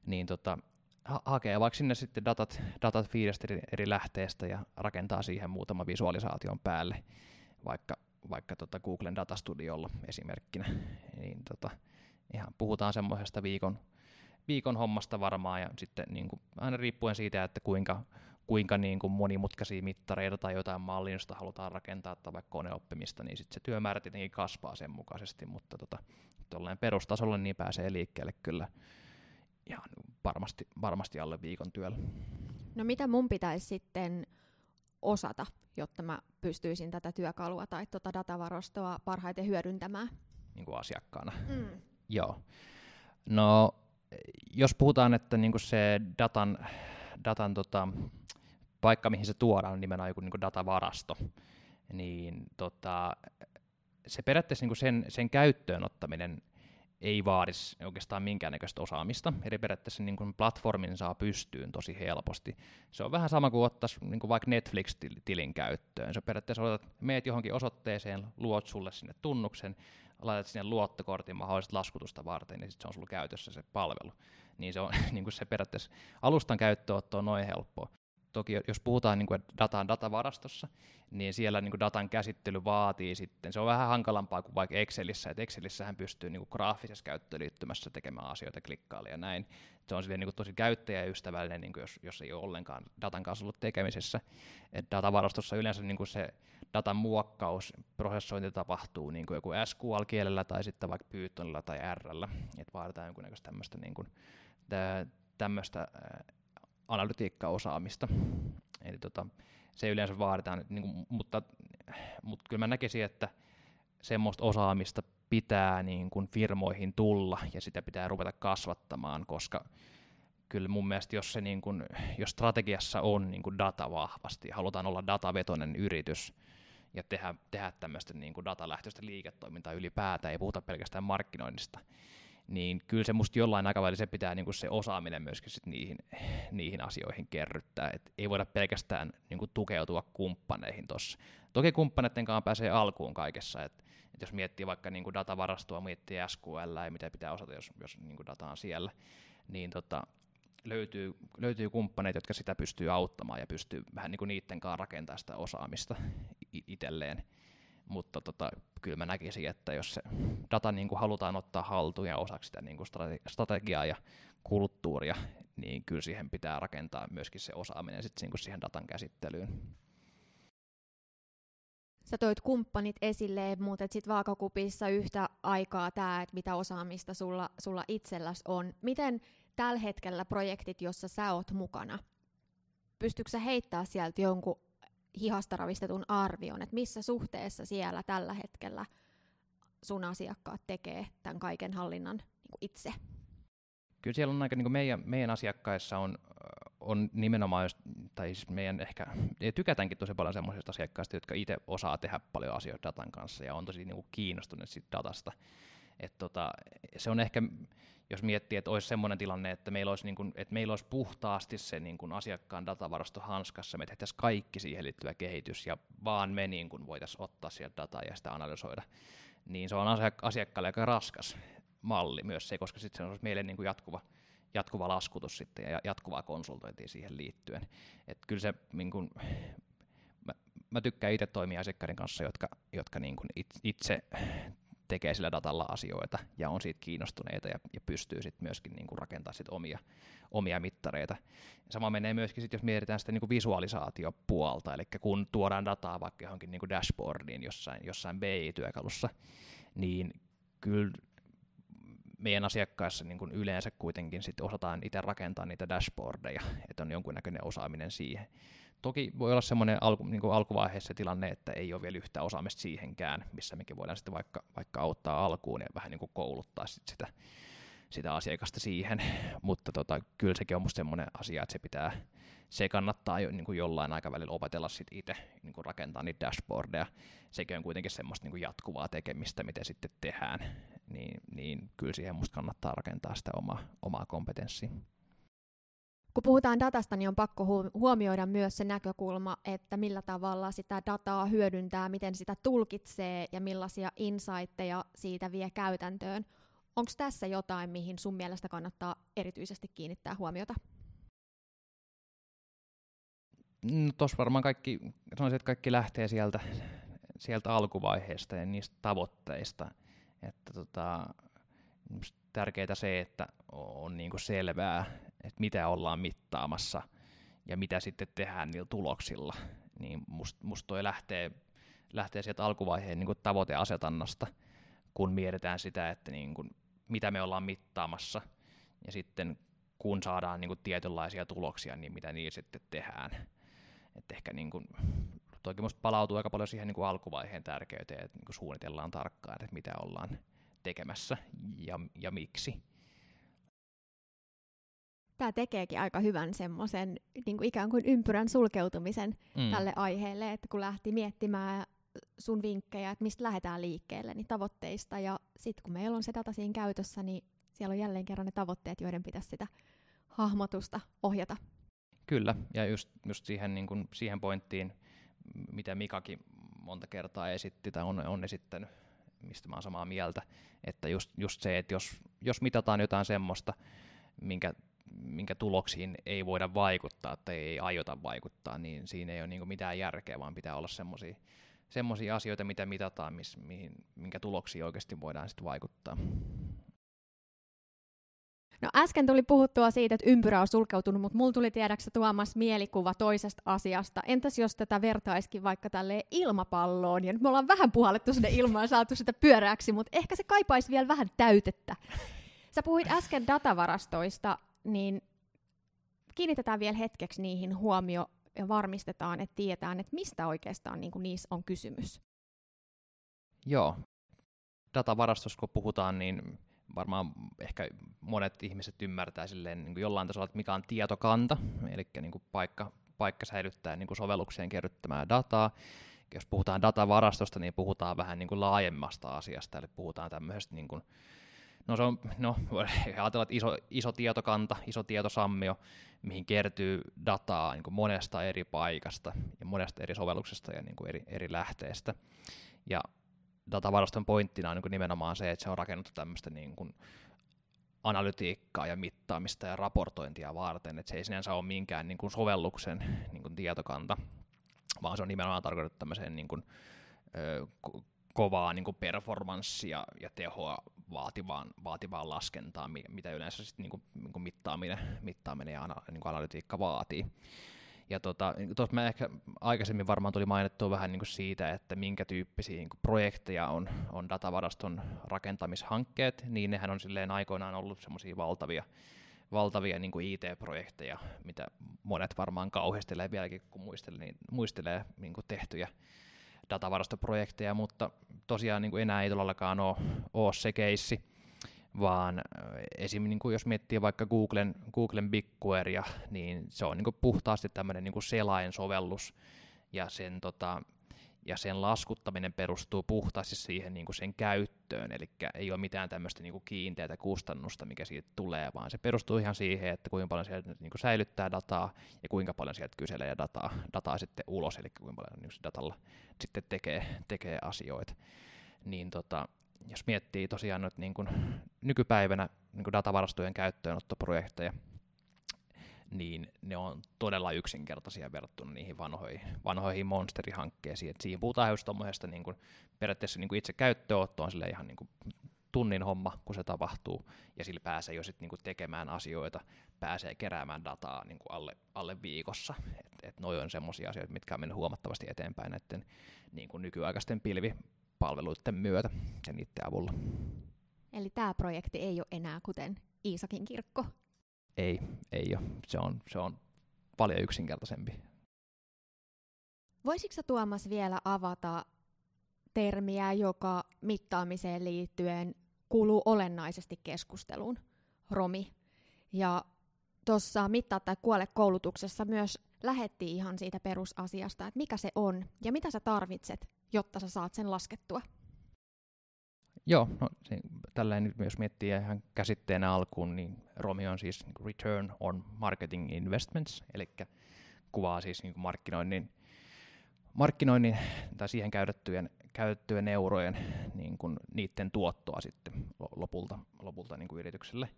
Speaker 3: Niin tota, ha- hakee vaikka sinne sitten datat, datat viidestä eri, eri lähteestä ja rakentaa siihen muutama visualisaation päälle, vaikka, vaikka tota Googlen datastudiolla esimerkkinä. Niin tota, ihan puhutaan semmoisesta viikon, viikon hommasta varmaan ja sitten niin kuin, aina riippuen siitä, että kuinka, kuinka niin kuin monimutkaisia mittareita tai jotain mallinnosta halutaan rakentaa tai vaikka koneoppimista, niin sitten se työmäärä tietenkin kasvaa sen mukaisesti, mutta tota, perustasolla niin pääsee liikkeelle kyllä ihan varmasti, varmasti alle viikon työllä.
Speaker 2: No mitä mun pitäisi sitten osata, jotta mä pystyisin tätä työkalua tai tuota datavarastoa parhaiten hyödyntämään?
Speaker 3: Niin kuin asiakkaana. Mm. Joo. No, jos puhutaan, että niin kuin se datan, datan tota, paikka, mihin se tuodaan, on nimenomaan joku niin kuin datavarasto, niin tota, se periaatteessa niin kuin sen, sen käyttöön ottaminen – ei vaadi oikeastaan minkäännäköistä osaamista, eli periaatteessa niin kuin platformin saa pystyyn tosi helposti. Se on vähän sama kuin ottaisi niin kuin vaikka Netflix-tilin käyttöön. Se periaatteessa otat, meet johonkin osoitteeseen, luot sulle sinne tunnuksen, laitat sinne luottokortin mahdollista laskutusta varten, niin sitten se on sulla käytössä se palvelu. Niin se on niin kuin se periaatteessa alustan käyttöönotto on noin helppoa toki jos puhutaan niin kuin, että data on datavarastossa, niin siellä niin kuin datan käsittely vaatii sitten, se on vähän hankalampaa kuin vaikka Excelissä, että Excelissähän pystyy niin kuin graafisessa käyttöliittymässä tekemään asioita klikkailla ja näin. Se on silleen niin kuin tosi käyttäjäystävällinen, niin kuin jos, jos ei ole ollenkaan datan kanssa ollut tekemisessä. Et datavarastossa yleensä niin kuin se datan muokkaus, prosessointi tapahtuu niin kuin joku SQL-kielellä tai sitten vaikka Pythonilla tai Rllä, että vaaditaan jonkunnäköistä tämmöistä niin kuin, tämmöistä analytiikkaosaamista. Eli tota, se yleensä vaaditaan, niin kuin, mutta, mutta kyllä mä näkisin, että semmoista osaamista pitää niin kuin firmoihin tulla ja sitä pitää ruveta kasvattamaan, koska kyllä mun mielestä jos, se niin kuin, jos strategiassa on niin kuin data vahvasti, halutaan olla datavetoinen yritys ja tehdä, tehdä tämmöistä niin kuin datalähtöistä liiketoimintaa ylipäätään, ei puhuta pelkästään markkinoinnista, niin kyllä se musta jollain aikavälillä se pitää niin se osaaminen myöskin sit niihin, niihin asioihin kerryttää. Et ei voida pelkästään niin tukeutua kumppaneihin tuossa. Toki kumppaneiden kanssa pääsee alkuun kaikessa, että et jos miettii vaikka niin datavarastoa, miettii SQL ja mitä pitää osata, jos, jos niin data on siellä, niin tota, löytyy, löytyy kumppaneita, jotka sitä pystyy auttamaan ja pystyy vähän niin niiden kanssa rakentamaan sitä osaamista itselleen mutta tota, kyllä mä näkisin, että jos se data niin kuin halutaan ottaa haltuun ja osaksi sitä niin kuin strategiaa ja kulttuuria, niin kyllä siihen pitää rakentaa myöskin se osaaminen sit niin kuin siihen datan käsittelyyn.
Speaker 2: Sä toit kumppanit esille, mutta sitten vaakakupissa yhtä aikaa tämä, että mitä osaamista sulla, sulla itselläsi on. Miten tällä hetkellä projektit, jossa sä oot mukana, pystytkö sä heittää sieltä jonkun hihasta ravistetun arvion, että missä suhteessa siellä tällä hetkellä sun asiakkaat tekee tämän kaiken hallinnan niin itse?
Speaker 3: Kyllä siellä on aika, niin meidän, meidän asiakkaissa on, on nimenomaan, tai siis meidän ehkä, ja tykätäänkin tosi paljon semmoisista asiakkaista, jotka itse osaa tehdä paljon asioita datan kanssa ja on tosi niin kuin kiinnostuneet siitä datasta. Et tota, se on ehkä jos miettii, että olisi sellainen tilanne, että meillä olisi, niin kuin, että meillä olisi puhtaasti se niin kuin asiakkaan datavarasto hanskassa, me tehtäisiin kaikki siihen liittyvä kehitys ja vaan me niin kuin voitaisiin ottaa sieltä dataa ja sitä analysoida, niin se on asiakkaalle aika raskas malli myös se, koska sitten se on meille niin kuin jatkuva, jatkuva laskutus sitten ja jatkuvaa konsultointia siihen liittyen. Et kyllä se, niin kuin, mä, mä tykkään itse toimia asiakkaiden kanssa, jotka, jotka niin kuin itse tekee sillä datalla asioita ja on siitä kiinnostuneita ja, ja pystyy sitten myöskin niin kuin rakentamaan sit omia, omia mittareita. Sama menee myöskin sitten, jos mietitään sitä niin kuin visualisaatiopuolta, eli kun tuodaan dataa vaikka johonkin niin kuin dashboardiin jossain, jossain BI-työkalussa, niin kyllä meidän asiakkaissa niin kuin yleensä kuitenkin sit osataan itse rakentaa niitä dashboardeja, että on jonkunnäköinen osaaminen siihen. Toki voi olla semmoinen alku, niin kuin alkuvaiheessa tilanne, että ei ole vielä yhtä osaamista siihenkään, missä mekin voidaan sitten vaikka, vaikka auttaa alkuun ja vähän niin kuin kouluttaa sit sitä, sitä asiakasta siihen, mutta tota, kyllä sekin on musta semmoinen asia, että se pitää, se kannattaa jo, niin kuin jollain aikavälillä opetella sit itse niin kuin rakentaa niitä dashboardeja. Sekin on kuitenkin semmoista niin kuin jatkuvaa tekemistä, mitä sitten tehdään, niin, niin kyllä siihen musta kannattaa rakentaa sitä omaa, omaa kompetenssia.
Speaker 2: Kun puhutaan datasta, niin on pakko huomioida myös se näkökulma, että millä tavalla sitä dataa hyödyntää, miten sitä tulkitsee ja millaisia insightteja siitä vie käytäntöön. Onko tässä jotain, mihin sun mielestä kannattaa erityisesti kiinnittää huomiota?
Speaker 3: No, Tuossa varmaan kaikki, sanoisin, että kaikki lähtee sieltä, sieltä alkuvaiheesta ja niistä tavoitteista. Että tota, tärkeää se, että on niinku selvää, että mitä ollaan mittaamassa ja mitä sitten tehdään niillä tuloksilla. Niin musta must toi lähtee, lähtee sieltä alkuvaiheen niin tavoiteasetannasta, kun mietitään sitä, että niin kuin, mitä me ollaan mittaamassa. Ja sitten kun saadaan niin kuin tietynlaisia tuloksia, niin mitä niillä sitten tehdään. Että ehkä niin kuin, toki musta palautuu aika paljon siihen niin kuin alkuvaiheen tärkeyteen, että niin kuin suunnitellaan tarkkaan, että mitä ollaan tekemässä ja, ja miksi.
Speaker 2: Tämä tekeekin aika hyvän semmoisen niin kuin ikään kuin ympyrän sulkeutumisen mm. tälle aiheelle, että kun lähti miettimään sun vinkkejä, että mistä lähdetään liikkeelle, niin tavoitteista, ja sitten kun meillä on se data siinä käytössä, niin siellä on jälleen kerran ne tavoitteet, joiden pitäisi sitä hahmotusta ohjata.
Speaker 3: Kyllä, ja just, just siihen, niin kuin, siihen pointtiin, mitä Mikakin monta kertaa esitti tai on, on esittänyt, mistä mä oon samaa mieltä, että just, just se, että jos, jos mitataan jotain semmoista, minkä, minkä tuloksiin ei voida vaikuttaa tai ei aiota vaikuttaa, niin siinä ei ole niin mitään järkeä, vaan pitää olla semmoisia semmoisia asioita, mitä mitataan, miss, mihin, minkä tuloksiin oikeasti voidaan sitten vaikuttaa.
Speaker 2: No äsken tuli puhuttua siitä, että ympyrä on sulkeutunut, mutta mulla tuli tiedäksä Tuomas mielikuva toisesta asiasta. Entäs jos tätä vertaiskin vaikka tälle ilmapalloon, ja nyt me ollaan vähän puhallettu sinne ilmaan saatu sitä pyöräksi, mutta ehkä se kaipaisi vielä vähän täytettä. Sä puhuit äsken datavarastoista, niin kiinnitetään vielä hetkeksi niihin huomio ja varmistetaan, että tiedetään, että mistä oikeastaan niin kuin niissä on kysymys.
Speaker 3: Joo. Datavarastossa kun puhutaan, niin varmaan ehkä monet ihmiset ymmärtää silleen niin kuin jollain tasolla, että mikä on tietokanta, eli niin kuin paikka, paikka säilyttää niin kuin sovellukseen kerryttämää dataa. Jos puhutaan datavarastosta, niin puhutaan vähän niin kuin laajemmasta asiasta, eli puhutaan tämmöisestä niin kuin, No se on, no ajatella, että iso, iso tietokanta, iso tietosammio, mihin kertyy dataa niin kuin monesta eri paikasta ja monesta eri sovelluksesta ja niin kuin eri, eri lähteestä. Ja datavaraston pointtina on niin kuin nimenomaan se, että se on rakennettu tämmöistä niin kuin analytiikkaa ja mittaamista ja raportointia varten, että se ei sinänsä ole minkään niin kuin sovelluksen niin kuin tietokanta, vaan se on nimenomaan tarkoitettu tämmöiseen niin kuin, ö, kovaa niin performanssia ja tehoa vaativaan, vaativaan laskentaan, mitä yleensä sit, niin kuin, niin kuin mittaaminen, mittaaminen ja ana, niin kuin analytiikka vaatii. Ja tota, tuossa mä ehkä aikaisemmin varmaan tuli mainittua vähän niin kuin siitä, että minkä tyyppisiä niin kuin projekteja on, on datavaraston rakentamishankkeet, niin nehän on silleen aikoinaan ollut semmoisia valtavia, valtavia niin kuin IT-projekteja, mitä monet varmaan kauhistelee vieläkin, kun muistelee, niin, muistelee niin kuin tehtyjä datavarastoprojekteja, mutta tosiaan niin kuin enää ei todellakaan ole, ole se keissi, vaan esimerkiksi niin kuin jos miettii vaikka Googlen, Googlen BigQuerya, niin se on niin kuin puhtaasti tämmöinen niin kuin selain-sovellus, ja sen tota, ja sen laskuttaminen perustuu puhtaasti siihen niin kuin sen käyttöön, eli ei ole mitään tämmöistä niin kuin kiinteää kustannusta, mikä siitä tulee, vaan se perustuu ihan siihen, että kuinka paljon sieltä niin kuin säilyttää dataa ja kuinka paljon sieltä kyselee dataa, dataa sitten ulos, eli kuinka paljon niin datalla sitten tekee, tekee asioita. Niin tota, jos miettii tosiaan nyt niin kuin nykypäivänä niin kuin datavarastojen käyttöönottoprojekteja, niin ne on todella yksinkertaisia verrattuna niihin vanhoihin, vanhoihin monsterihankkeisiin. Et siinä puhutaan just tuommoisesta niin periaatteessa niin itse käyttöönotto on sille ihan niin kuin tunnin homma, kun se tapahtuu, ja sillä pääsee jo sitten niin tekemään asioita, pääsee keräämään dataa niin kuin alle, alle viikossa. Et, et noi on semmoisia asioita, mitkä on mennyt huomattavasti eteenpäin näiden niin kuin nykyaikaisten pilvipalveluiden myötä ja niiden avulla.
Speaker 2: Eli tämä projekti ei ole enää kuten Iisakin kirkko,
Speaker 3: ei, ei ole. Se on, se on paljon yksinkertaisempi.
Speaker 2: Voisitko Tuomas vielä avata termiä, joka mittaamiseen liittyen kuuluu olennaisesti keskusteluun? romi. Ja tuossa mittaa tai kuole koulutuksessa myös lähettiin ihan siitä perusasiasta, että mikä se on ja mitä sä tarvitset, jotta sä saat sen laskettua.
Speaker 3: Joo, no, se, nyt jos miettii ihan käsitteenä alkuun, niin ROMI on siis niin Return on Marketing Investments, eli kuvaa siis niin markkinoinnin, markkinoinnin tai siihen käytettyjen, käytettyjen eurojen niin kuin niiden tuottoa sitten lopulta, lopulta niin kuin yritykselle.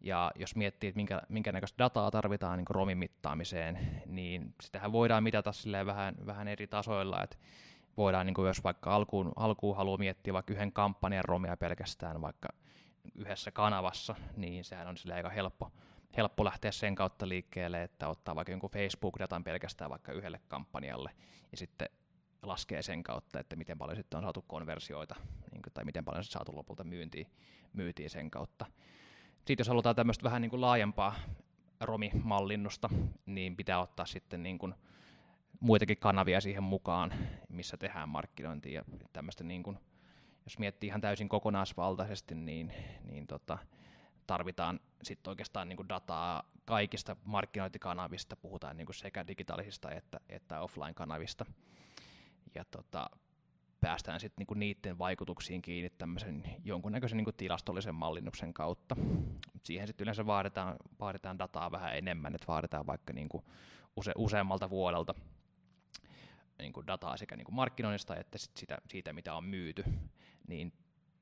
Speaker 3: Ja jos miettii, että minkä, minkä näköistä dataa tarvitaan niin romin mittaamiseen, niin sitähän voidaan mitata vähän, vähän eri tasoilla. Että voidaan, niin kuin jos vaikka alkuun, alkuun haluaa miettiä vaikka yhden kampanjan romia pelkästään vaikka yhdessä kanavassa, niin sehän on sille aika helppo, helppo lähteä sen kautta liikkeelle, että ottaa vaikka jonkun Facebook-datan pelkästään vaikka yhdelle kampanjalle ja sitten laskee sen kautta, että miten paljon sitten on saatu konversioita niin kuin, tai miten paljon sitten saatu lopulta myyntiä, myyntiä sen kautta. Sitten jos halutaan tämmöistä vähän niin kuin laajempaa romimallinnusta, niin pitää ottaa sitten niin kuin muitakin kanavia siihen mukaan, missä tehdään markkinointia ja tämmöistä niin kuin, jos miettii ihan täysin kokonaisvaltaisesti, niin, niin tota, tarvitaan sitten oikeastaan niin kuin dataa kaikista markkinointikanavista, puhutaan niin kuin sekä digitaalisista että, että offline-kanavista. Ja tota, päästään sitten niinku niiden vaikutuksiin kiinni tämmöisen jonkunnäköisen niinku tilastollisen mallinnuksen kautta. Siihen sitten yleensä vaaditaan, vaaditaan dataa vähän enemmän, että vaaditaan vaikka niinku use, useammalta vuodelta niinku dataa sekä niinku markkinoinnista että sit sitä, siitä, mitä on myyty, niin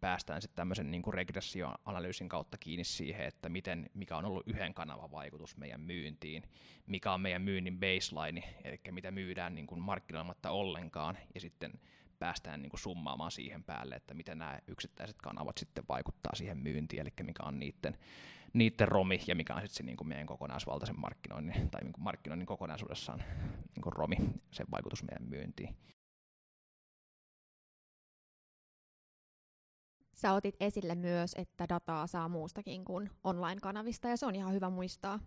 Speaker 3: päästään sitten tämmöisen niin regressioanalyysin kautta kiinni siihen, että miten, mikä on ollut yhden kanavan vaikutus meidän myyntiin, mikä on meidän myynnin baseline, eli mitä myydään niin kuin markkinoimatta ollenkaan, ja sitten päästään niin kuin summaamaan siihen päälle, että miten nämä yksittäiset kanavat sitten vaikuttaa siihen myyntiin, eli mikä on niiden, niiden romi ja mikä on sitten se niin kuin meidän kokonaisvaltaisen markkinoinnin tai niin kuin markkinoinnin kokonaisuudessaan niin kuin romi, sen vaikutus meidän myyntiin.
Speaker 2: Sä otit esille myös, että dataa saa muustakin kuin online-kanavista, ja se on ihan hyvä muistaa.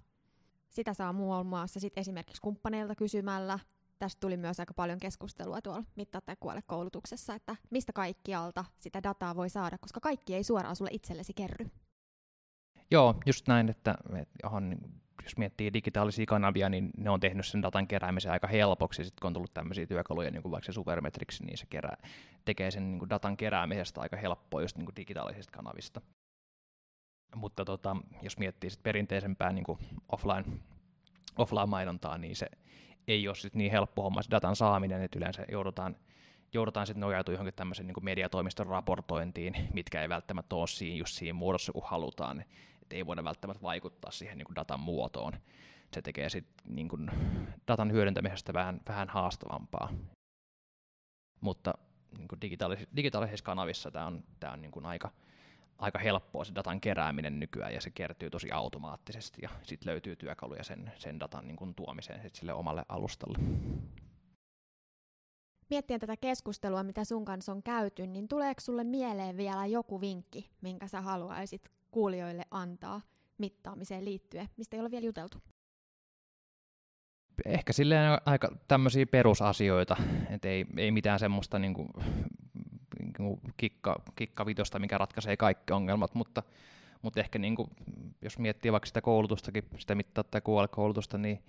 Speaker 2: Sitä saa muun muassa sit esimerkiksi kumppaneilta kysymällä, tästä tuli myös aika paljon keskustelua tuolla kuole koulutuksessa, että mistä kaikkialta sitä dataa voi saada, koska kaikki ei suoraan sulle itsellesi kerry.
Speaker 3: Joo, just näin, että, on, jos miettii digitaalisia kanavia, niin ne on tehnyt sen datan keräämisen aika helpoksi. Sitten kun on tullut tämmöisiä työkaluja, niin kuin vaikka se Supermetrics, niin se kerää, tekee sen niin kuin datan keräämisestä aika helppoa just niin kuin digitaalisista kanavista. Mutta tota, jos miettii sit perinteisempää niin kuin offline, offline-mainontaa, niin se ei ole sit niin helppo homma se datan saaminen, että yleensä joudutaan, joudutaan sitten nojautua johonkin tämmöisen niin mediatoimiston raportointiin, mitkä ei välttämättä ole siinä just siinä muodossa, kun halutaan. Että ei voida välttämättä vaikuttaa siihen niin datan muotoon. Se tekee sitten niin datan hyödyntämisestä vähän, vähän haastavampaa. Mutta niin kuin digitaalis- digitaalisissa kanavissa tämä on, tää on niin aika, aika helppoa se datan kerääminen nykyään ja se kertyy tosi automaattisesti ja sitten löytyy työkaluja sen, sen datan niin kuin tuomiseen sit sille omalle alustalle.
Speaker 2: Miettien tätä keskustelua, mitä sun kanssa on käyty, niin tuleeko sulle mieleen vielä joku vinkki, minkä sä haluaisit kuulijoille antaa mittaamiseen liittyen, mistä ei ole vielä juteltu?
Speaker 3: Ehkä silleen aika tämmöisiä perusasioita, että ei, ei mitään semmoista niinku niin kikka, kikkavitosta, mikä ratkaisee kaikki ongelmat, mutta, mutta ehkä niin kuin, jos miettii vaikka sitä koulutustakin, sitä mittaa tai koulutusta, niin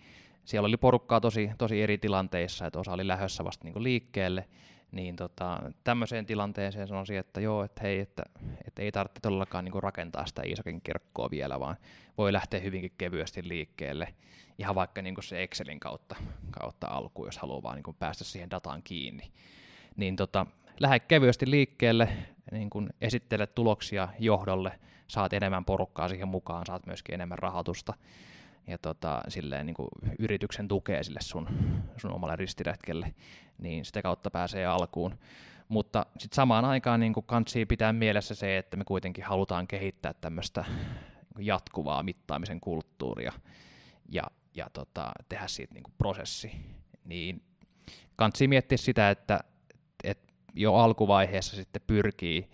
Speaker 3: siellä oli porukkaa tosi, tosi eri tilanteissa, että osa oli lähdössä vasta niin liikkeelle, niin tota, tämmöiseen tilanteeseen sanoisin, että joo, että hei, että, että ei tarvitse todellakaan niin rakentaa sitä Iisakin kirkkoa vielä, vaan voi lähteä hyvinkin kevyesti liikkeelle, ihan vaikka niin se Excelin kautta, kautta alkuun, jos haluaa vaan niin päästä siihen dataan kiinni. Niin tota, lähde kevyesti liikkeelle, niin kun esittele tuloksia johdolle, saat enemmän porukkaa siihen mukaan, saat myöskin enemmän rahoitusta ja tota, silleen, niin kuin yrityksen tukea sille sun, sun omalle ristiretkelle, niin sitä kautta pääsee alkuun. Mutta sitten samaan aikaan niin kansi pitää mielessä se, että me kuitenkin halutaan kehittää tämmöistä jatkuvaa mittaamisen kulttuuria ja, ja tota, tehdä siitä niin prosessi. Niin kansi miettiä sitä, että jo alkuvaiheessa sitten pyrkii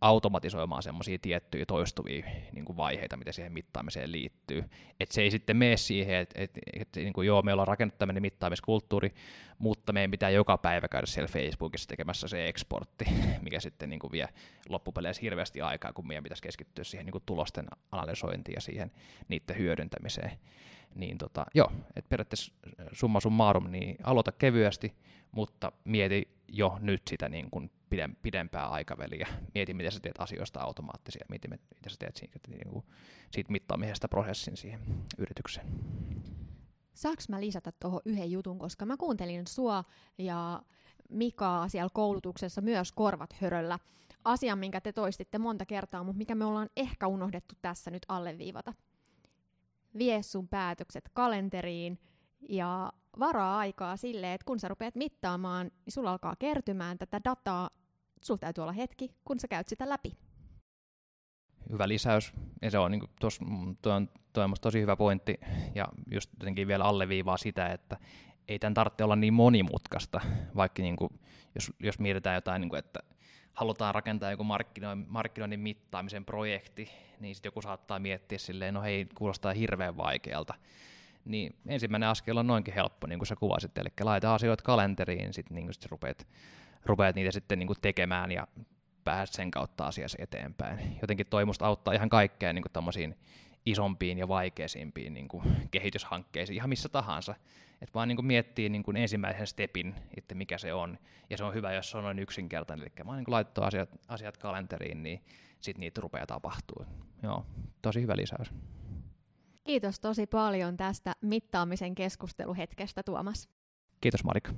Speaker 3: automatisoimaan semmoisia tiettyjä toistuvia niin kuin vaiheita, mitä siihen mittaamiseen liittyy. Että se ei sitten mene siihen, että et, et, niin joo, me ollaan rakennettu tämmöinen mittaamiskulttuuri, mutta meidän pitää joka päivä käydä siellä Facebookissa tekemässä se eksportti, mikä sitten niin kuin vie loppupeleissä hirveästi aikaa, kun meidän pitäisi keskittyä siihen niin kuin tulosten analysointiin ja siihen niiden hyödyntämiseen. Niin tota, joo, että periaatteessa summa summarum, niin aloita kevyesti, mutta mieti jo nyt sitä niin kuin pidempää aikaväliä. Mieti, miten sä teet asioista automaattisia, mieti, miten sä teet siitä, niin kuin, siitä mittaamisesta prosessin siihen yritykseen.
Speaker 2: Saanko mä lisätä tuohon yhden jutun, koska mä kuuntelin sua ja Mikaa siellä koulutuksessa myös korvat höröllä. Asia, minkä te toistitte monta kertaa, mutta mikä me ollaan ehkä unohdettu tässä nyt alleviivata. Vie sun päätökset kalenteriin ja varaa aikaa silleen, että kun sä rupeat mittaamaan, niin sulla alkaa kertymään tätä dataa. Sulla täytyy olla hetki, kun sä käyt sitä läpi.
Speaker 3: Hyvä lisäys. Ja se on, niin kuin, tos, toi on, toi on tosi hyvä pointti. Ja just jotenkin vielä alleviivaa sitä, että ei tämän tarvitse olla niin monimutkaista, vaikka niin kuin, jos, jos mietitään jotain, niin kuin, että halutaan rakentaa joku markkinoinnin, mittaamisen projekti, niin sitten joku saattaa miettiä silleen, no hei, kuulostaa hirveän vaikealta niin ensimmäinen askel on noinkin helppo, niin kuin sä kuvasit, eli laita asioita kalenteriin, sitten niin sit rupeat, rupeat niitä sitten niin tekemään ja pääset sen kautta asiassa eteenpäin. Jotenkin toi musta auttaa ihan kaikkeen niin isompiin ja vaikeisimpiin niin kuin kehityshankkeisiin, ihan missä tahansa. Että vaan niin kuin miettii niin kuin ensimmäisen stepin, että mikä se on. Ja se on hyvä, jos se on noin yksinkertainen. Eli vaan niin kuin laitettu asiat, asiat kalenteriin, niin sitten niitä rupeaa tapahtuu. Joo, tosi hyvä lisäys.
Speaker 2: Kiitos tosi paljon tästä mittaamisen keskusteluhetkestä, Tuomas.
Speaker 3: Kiitos Marika.